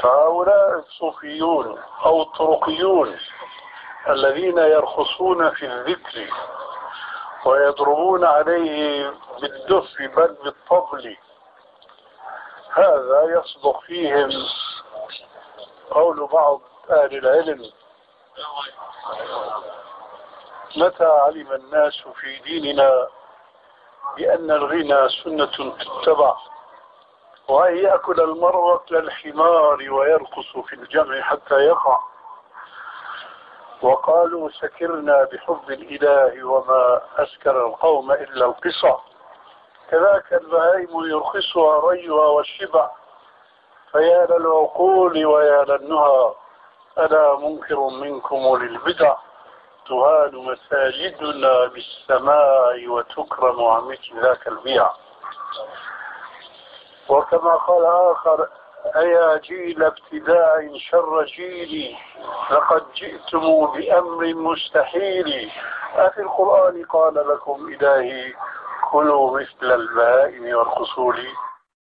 فهؤلاء الصوفيون أو الطرقيون الذين يرخصون في الذكر ويضربون عليه بالدف بل بالطبل هذا يصدق فيهم قول بعض أهل العلم. متى علم الناس في ديننا بأن الغنى سنة تتبع؟ وأن يأكل المرء الحمار ويرقص في الجمع حتى يقع. وقالوا سكرنا بحب الإله وما أسكر القوم إلا القصى. كذاك البهائم يرخصها ريها والشبع. فيا للعقول ويا للنهى ألا منكر منكم للبدع؟ تهان مساجدنا بالسماء وتكرم عن مثل ذاك البيع. وكما قال آخر أيا جيل ابتداء شر جيلي لقد جئتم بأمر مستحيل. أفي القرآن قال لكم إلهي كلوا مثل البهائم والخصول